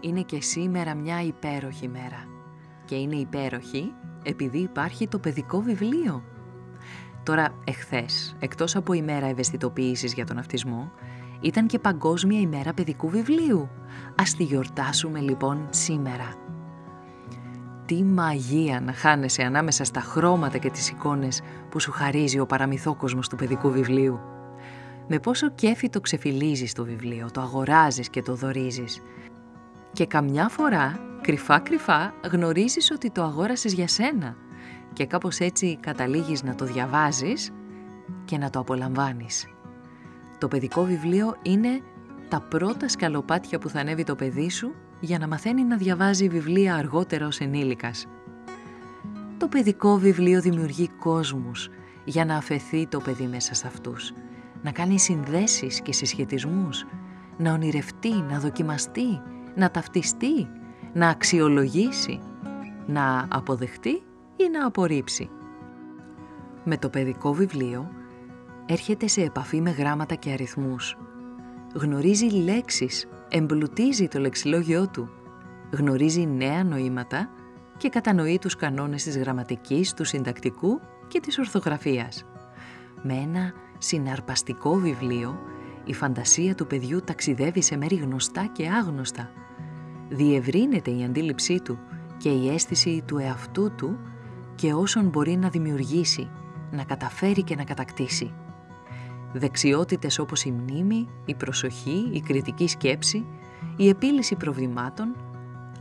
Είναι και σήμερα μια υπέροχη μέρα. Και είναι υπέροχη επειδή υπάρχει το παιδικό βιβλίο. Τώρα, εχθές, εκτός από ημέρα ευαισθητοποίησης για τον αυτισμό, ήταν και Παγκόσμια ημέρα παιδικού βιβλίου. Ας τη γιορτάσουμε λοιπόν σήμερα. Τι μαγεία να χάνεσαι ανάμεσα στα χρώματα και τις εικόνες που σου χαρίζει ο παραμυθόκοσμος του παιδικού βιβλίου. Με πόσο κέφι το ξεφυλίζεις το βιβλίο, το αγοράζεις και το δορίζεις. Και καμιά φορά, κρυφά κρυφά, γνωρίζεις ότι το αγόρασες για σένα και κάπως έτσι καταλήγεις να το διαβάζεις και να το απολαμβάνεις. Το παιδικό βιβλίο είναι τα πρώτα σκαλοπάτια που θα ανέβει το παιδί σου για να μαθαίνει να διαβάζει βιβλία αργότερα ως ενήλικας. Το παιδικό βιβλίο δημιουργεί κόσμους για να αφαιθεί το παιδί μέσα σε αυτούς, να κάνει συνδέσεις και συσχετισμούς, να ονειρευτεί, να δοκιμαστεί, να ταυτιστεί, να αξιολογήσει, να αποδεχτεί ή να απορρίψει. Με το παιδικό βιβλίο έρχεται σε επαφή με γράμματα και αριθμούς. Γνωρίζει λέξεις, εμπλουτίζει το λεξιλόγιό του, γνωρίζει νέα νοήματα και κατανοεί τους κανόνες της γραμματικής, του συντακτικού και της ορθογραφίας. Με ένα συναρπαστικό βιβλίο, η φαντασία του παιδιού ταξιδεύει σε μέρη γνωστά και άγνωστα. Διευρύνεται η αντίληψή του και η αίσθηση του εαυτού του και όσων μπορεί να δημιουργήσει, να καταφέρει και να κατακτήσει. Δεξιότητες όπως η μνήμη, η προσοχή, η κριτική σκέψη, η επίλυση προβλημάτων,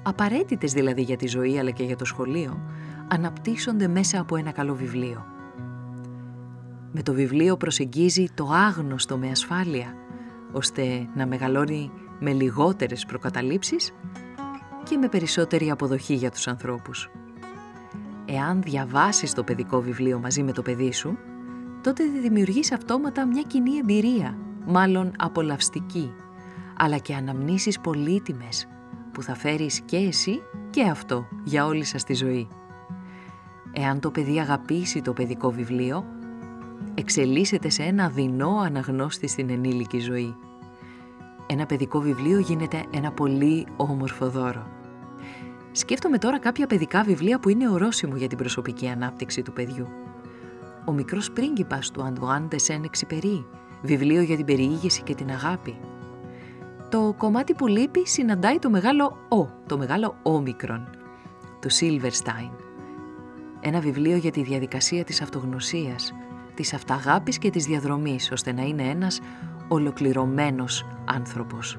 απαραίτητες δηλαδή για τη ζωή αλλά και για το σχολείο, αναπτύσσονται μέσα από ένα καλό βιβλίο. Με το βιβλίο προσεγγίζει το άγνωστο με ασφάλεια, ώστε να μεγαλώνει με λιγότερες προκαταλήψεις και με περισσότερη αποδοχή για τους ανθρώπους. Εάν διαβάσεις το παιδικό βιβλίο μαζί με το παιδί σου, τότε δημιουργείς αυτόματα μια κοινή εμπειρία, μάλλον απολαυστική, αλλά και αναμνήσεις πολύτιμες που θα φέρεις και εσύ και αυτό για όλη σας τη ζωή. Εάν το παιδί αγαπήσει το παιδικό βιβλίο, εξελίσσεται σε ένα δεινό αναγνώστη στην ενήλικη ζωή. Ένα παιδικό βιβλίο γίνεται ένα πολύ όμορφο δώρο. Σκέφτομαι τώρα κάποια παιδικά βιβλία που είναι ορόσημο για την προσωπική ανάπτυξη του παιδιού. Ο μικρός πρίγκιπας του Αντουάν Ντεσέν Εξυπερί, βιβλίο για την περιήγηση και την αγάπη. Το κομμάτι που λείπει συναντάει το μεγάλο «Ο», το μεγάλο «Όμικρον» του Σίλβερστάιν. Ένα βιβλίο για τη διαδικασία της αυτογνωσίας, της αυταγάπης και της διαδρομής, ώστε να είναι ένας ολοκληρωμένος άνθρωπος.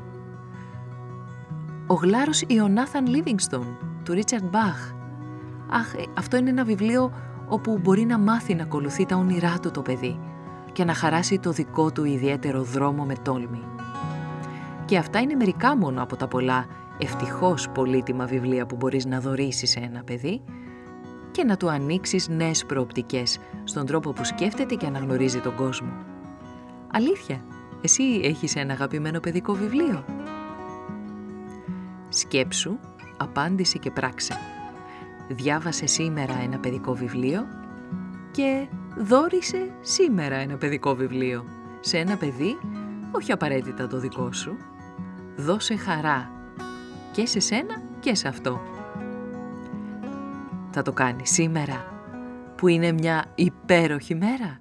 Ο γλάρος Ιωνάθαν Λίβινγκστον του Ρίτσαρντ Μπαχ. Αχ, ε, αυτό είναι ένα βιβλίο όπου μπορεί να μάθει να ακολουθεί τα όνειρά του το παιδί και να χαράσει το δικό του ιδιαίτερο δρόμο με τόλμη. Και αυτά είναι μερικά μόνο από τα πολλά ευτυχώς πολύτιμα βιβλία που μπορείς να δωρίσεις σε ένα παιδί και να του ανοίξεις νέες προοπτικές στον τρόπο που σκέφτεται και αναγνωρίζει τον κόσμο. Αλήθεια, εσύ έχεις ένα αγαπημένο παιδικό βιβλίο; Σκέψου, απάντηση και πράξε. Διάβασε σήμερα ένα παιδικό βιβλίο και δόρισε σήμερα ένα παιδικό βιβλίο σε ένα παιδί, όχι απαραίτητα το δικό σου. Δώσε χαρά και σε σένα και σε αυτό. Θα το κάνει σήμερα που είναι μια υπέροχη μέρα.